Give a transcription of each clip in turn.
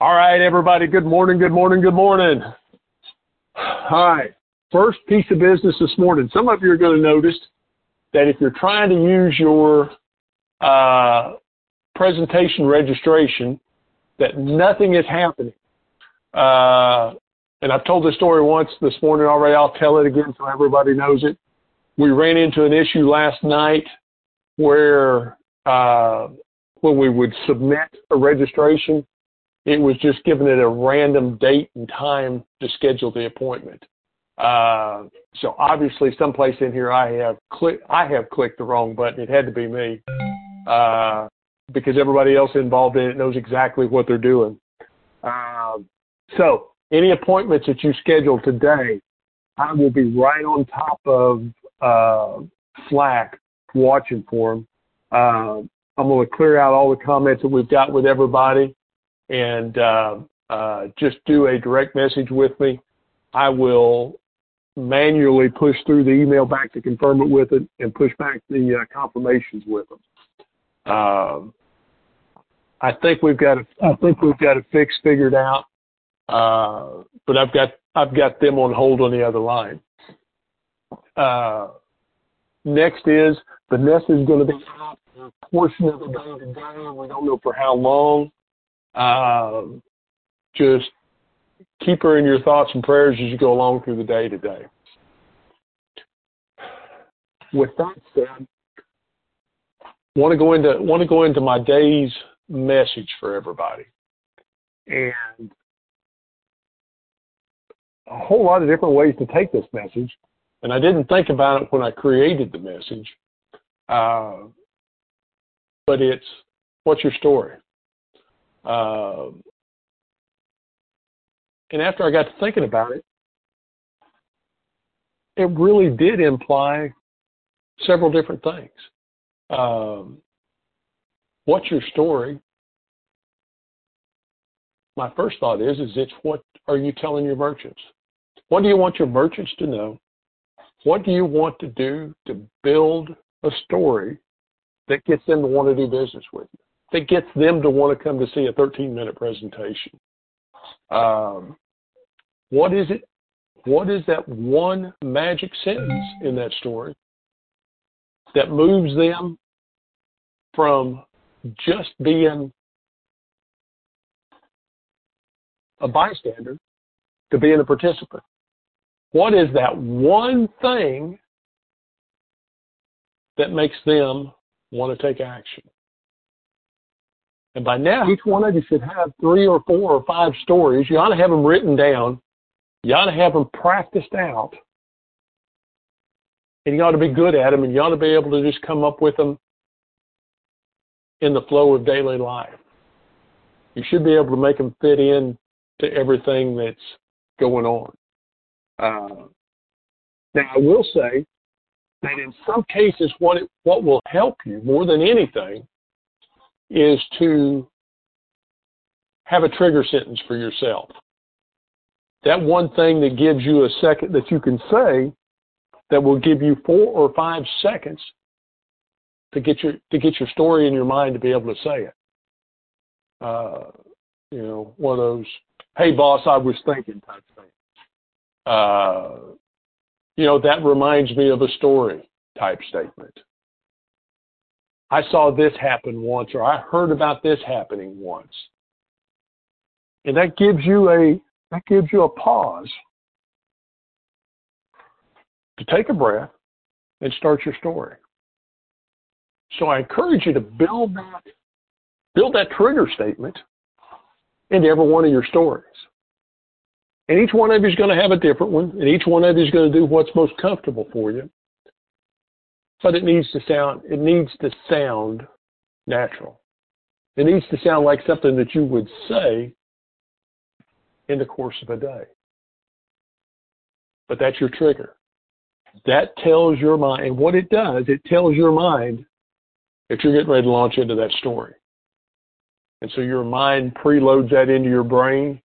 All right, everybody. Good morning. Good morning. Good morning. Hi. First piece of business this morning. Some of you are going to notice that if you're trying to use your uh, presentation registration, that nothing is happening. Uh, and I've told this story once this morning already. I'll tell it again so everybody knows it. We ran into an issue last night where uh, when we would submit a registration, it was just giving it a random date and time to schedule the appointment. Uh, so obviously, someplace in here, I have click, I have clicked the wrong button. It had to be me, uh, because everybody else involved in it knows exactly what they're doing. Uh, so, any appointments that you schedule today, I will be right on top of uh, Slack watching for them. Uh, I'm going to clear out all the comments that we've got with everybody and uh, uh, just do a direct message with me. I will manually push through the email back to confirm it with it and push back the uh, confirmations with them. Um, I think we've got a, I think we've got a fix figured out, uh, but I've got I've got them on hold on the other line. Uh, next is Vanessa is going to be out a portion of the day today. We don't know for how long. Um, just keep her in your thoughts and prayers as you go along through the day today. With that said, want to go into want to go into my day's message for everybody, and a whole lot of different ways to take this message. And I didn't think about it when I created the message, uh, but it's what's your story? Uh, and after I got to thinking about it, it really did imply several different things. Um, what's your story? My first thought is, is it's what are you telling your merchants? What do you want your merchants to know? What do you want to do to build a story that gets them to want to do business with you? That gets them to want to come to see a 13 minute presentation? Um, what is it? What is that one magic sentence in that story that moves them from just being a bystander to being a participant? What is that one thing that makes them want to take action? And by now, each one of you should have three or four or five stories. You ought to have them written down. You ought to have them practiced out. And you ought to be good at them, and you ought to be able to just come up with them in the flow of daily life. You should be able to make them fit in to everything that's going on. Uh, now, I will say that in some cases, what it, what will help you more than anything is to have a trigger sentence for yourself. That one thing that gives you a second that you can say that will give you four or five seconds to get your to get your story in your mind to be able to say it. Uh, you know, one of those, "Hey boss, I was thinking" type thing. Uh, you know, that reminds me of a story type statement. I saw this happen once, or I heard about this happening once. And that gives you a that gives you a pause to take a breath and start your story. So I encourage you to build that build that trigger statement into every one of your stories. And each one of you is going to have a different one, and each one of you is going to do what's most comfortable for you but it needs to sound it needs to sound natural. It needs to sound like something that you would say in the course of a day. But that's your trigger. That tells your mind, and what it does, it tells your mind that you're getting ready to launch into that story. And so your mind preloads that into your brain.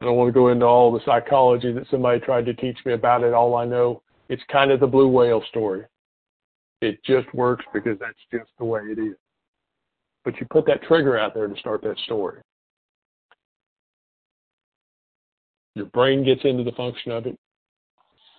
I don't want to go into all the psychology that somebody tried to teach me about it. All I know, it's kind of the blue whale story. It just works because that's just the way it is. But you put that trigger out there to start that story. Your brain gets into the function of it.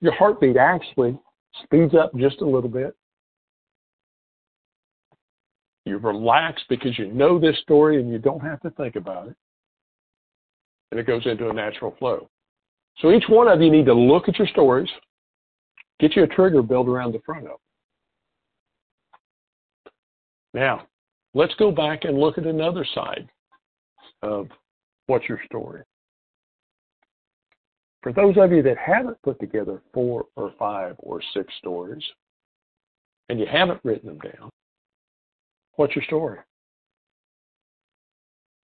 Your heartbeat actually speeds up just a little bit. You relax because you know this story and you don't have to think about it. And it goes into a natural flow. So each one of you need to look at your stories, get you a trigger built around the front of them. Now, let's go back and look at another side of what's your story. For those of you that haven't put together four or five or six stories, and you haven't written them down, what's your story?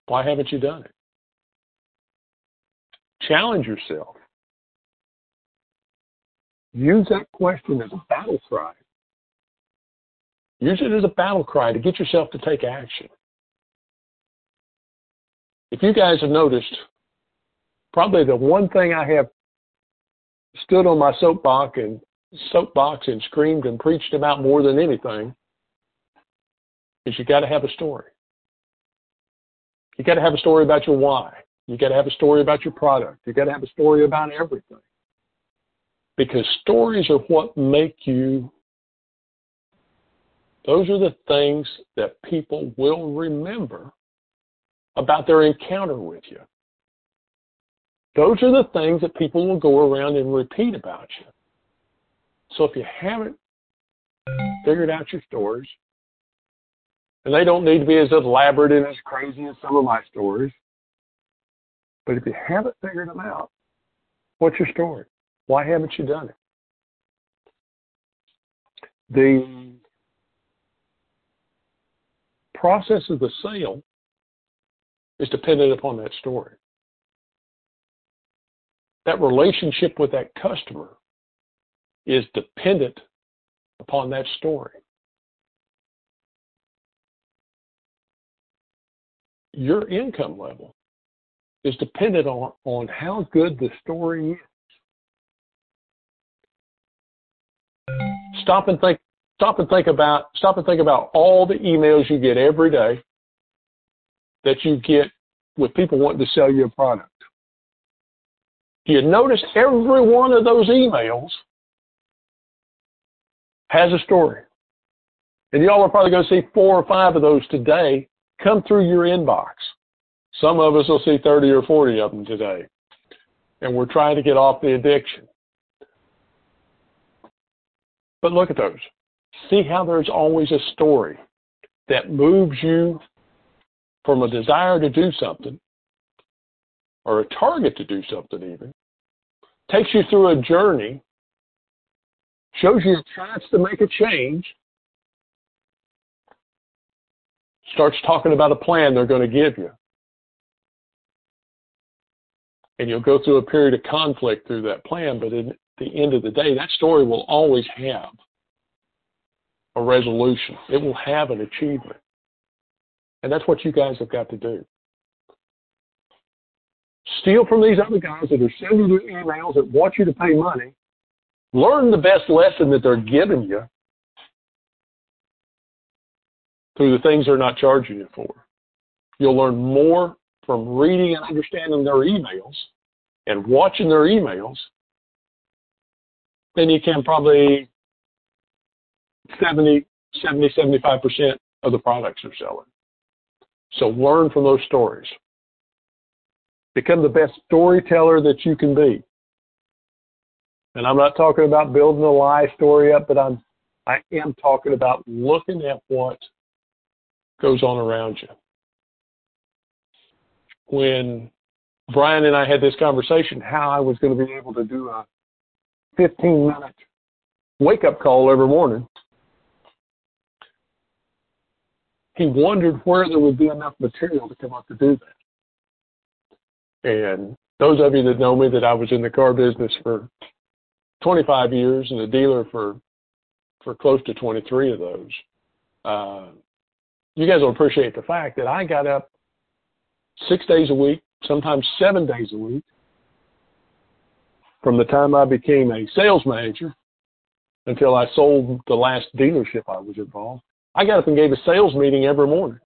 Why haven't you done it? Challenge yourself. Use that question as a battle cry. Use it as a battle cry to get yourself to take action. If you guys have noticed, probably the one thing I have stood on my soapbox and soapbox and screamed and preached about more than anything is you got to have a story. You got to have a story about your why. You got to have a story about your product. You got to have a story about everything. Because stories are what make you, those are the things that people will remember about their encounter with you. Those are the things that people will go around and repeat about you. So if you haven't figured out your stories, and they don't need to be as elaborate and as crazy as some of my stories, but if you haven't figured them out, what's your story? Why haven't you done it? The process of the sale is dependent upon that story that relationship with that customer is dependent upon that story. Your income level is dependent on, on how good the story is. Stop and think stop and think about stop and think about all the emails you get every day that you get with people wanting to sell you a product. You notice every one of those emails has a story. And y'all are probably going to see four or five of those today come through your inbox. Some of us will see 30 or 40 of them today. And we're trying to get off the addiction. But look at those. See how there's always a story that moves you from a desire to do something or a target to do something even, takes you through a journey, shows you a chance to make a change, starts talking about a plan they're going to give you. And you'll go through a period of conflict through that plan, but at the end of the day, that story will always have a resolution. It will have an achievement. And that's what you guys have got to do steal from these other guys that are sending you emails that want you to pay money. Learn the best lesson that they're giving you through the things they're not charging you for. You'll learn more from reading and understanding their emails and watching their emails than you can probably 70, 70, 75% of the products they're selling. So learn from those stories. Become the best storyteller that you can be. And I'm not talking about building a lie story up, but I'm I am talking about looking at what goes on around you. When Brian and I had this conversation, how I was going to be able to do a 15 minute wake up call every morning, he wondered where there would be enough material to come up to do that. And those of you that know me that I was in the car business for 25 years and a dealer for for close to 23 of those, uh, you guys will appreciate the fact that I got up six days a week, sometimes seven days a week, from the time I became a sales manager until I sold the last dealership I was involved. I got up and gave a sales meeting every morning.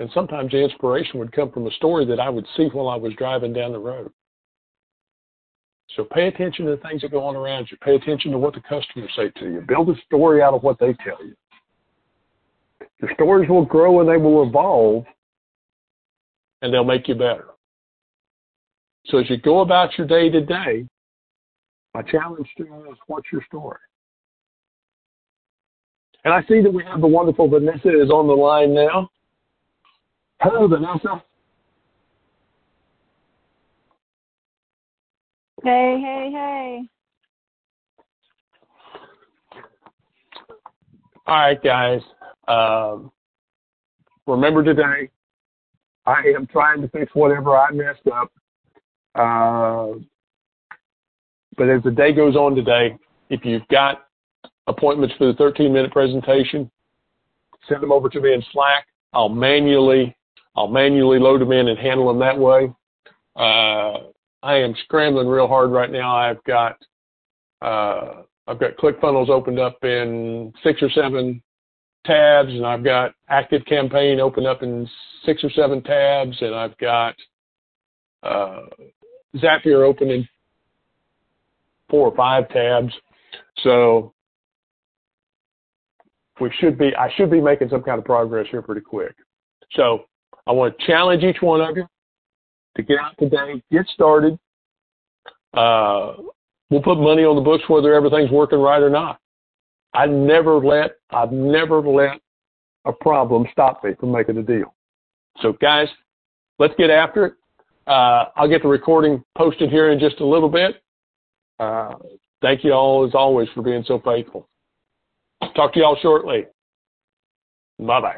And sometimes the inspiration would come from a story that I would see while I was driving down the road. So pay attention to the things that go on around you. Pay attention to what the customers say to you. Build a story out of what they tell you. Your stories will grow and they will evolve and they'll make you better. So as you go about your day to day, my challenge to you is what's your story? And I see that we have the wonderful Vanessa is on the line now. Hello, Vanessa. Hey, hey, hey. All right, guys. Um, remember today, I am trying to fix whatever I messed up. Uh, but as the day goes on today, if you've got appointments for the 13 minute presentation, send them over to me in Slack. I'll manually, I'll manually load them in and handle them that way. Uh, I am scrambling real hard right now. I've got, uh, I've got ClickFunnels opened up in six or seven tabs and I've got Active Campaign opened up in six or seven tabs and I've got, uh, Zapier open in four or five tabs. So we should be, I should be making some kind of progress here pretty quick. So I want to challenge each one of you to get out today, get started. Uh, we'll put money on the books whether everything's working right or not. I never let, I've never let a problem stop me from making a deal. So guys, let's get after it. Uh, I'll get the recording posted here in just a little bit. Uh, thank you all as always for being so faithful. Talk to y'all shortly. Bye bye.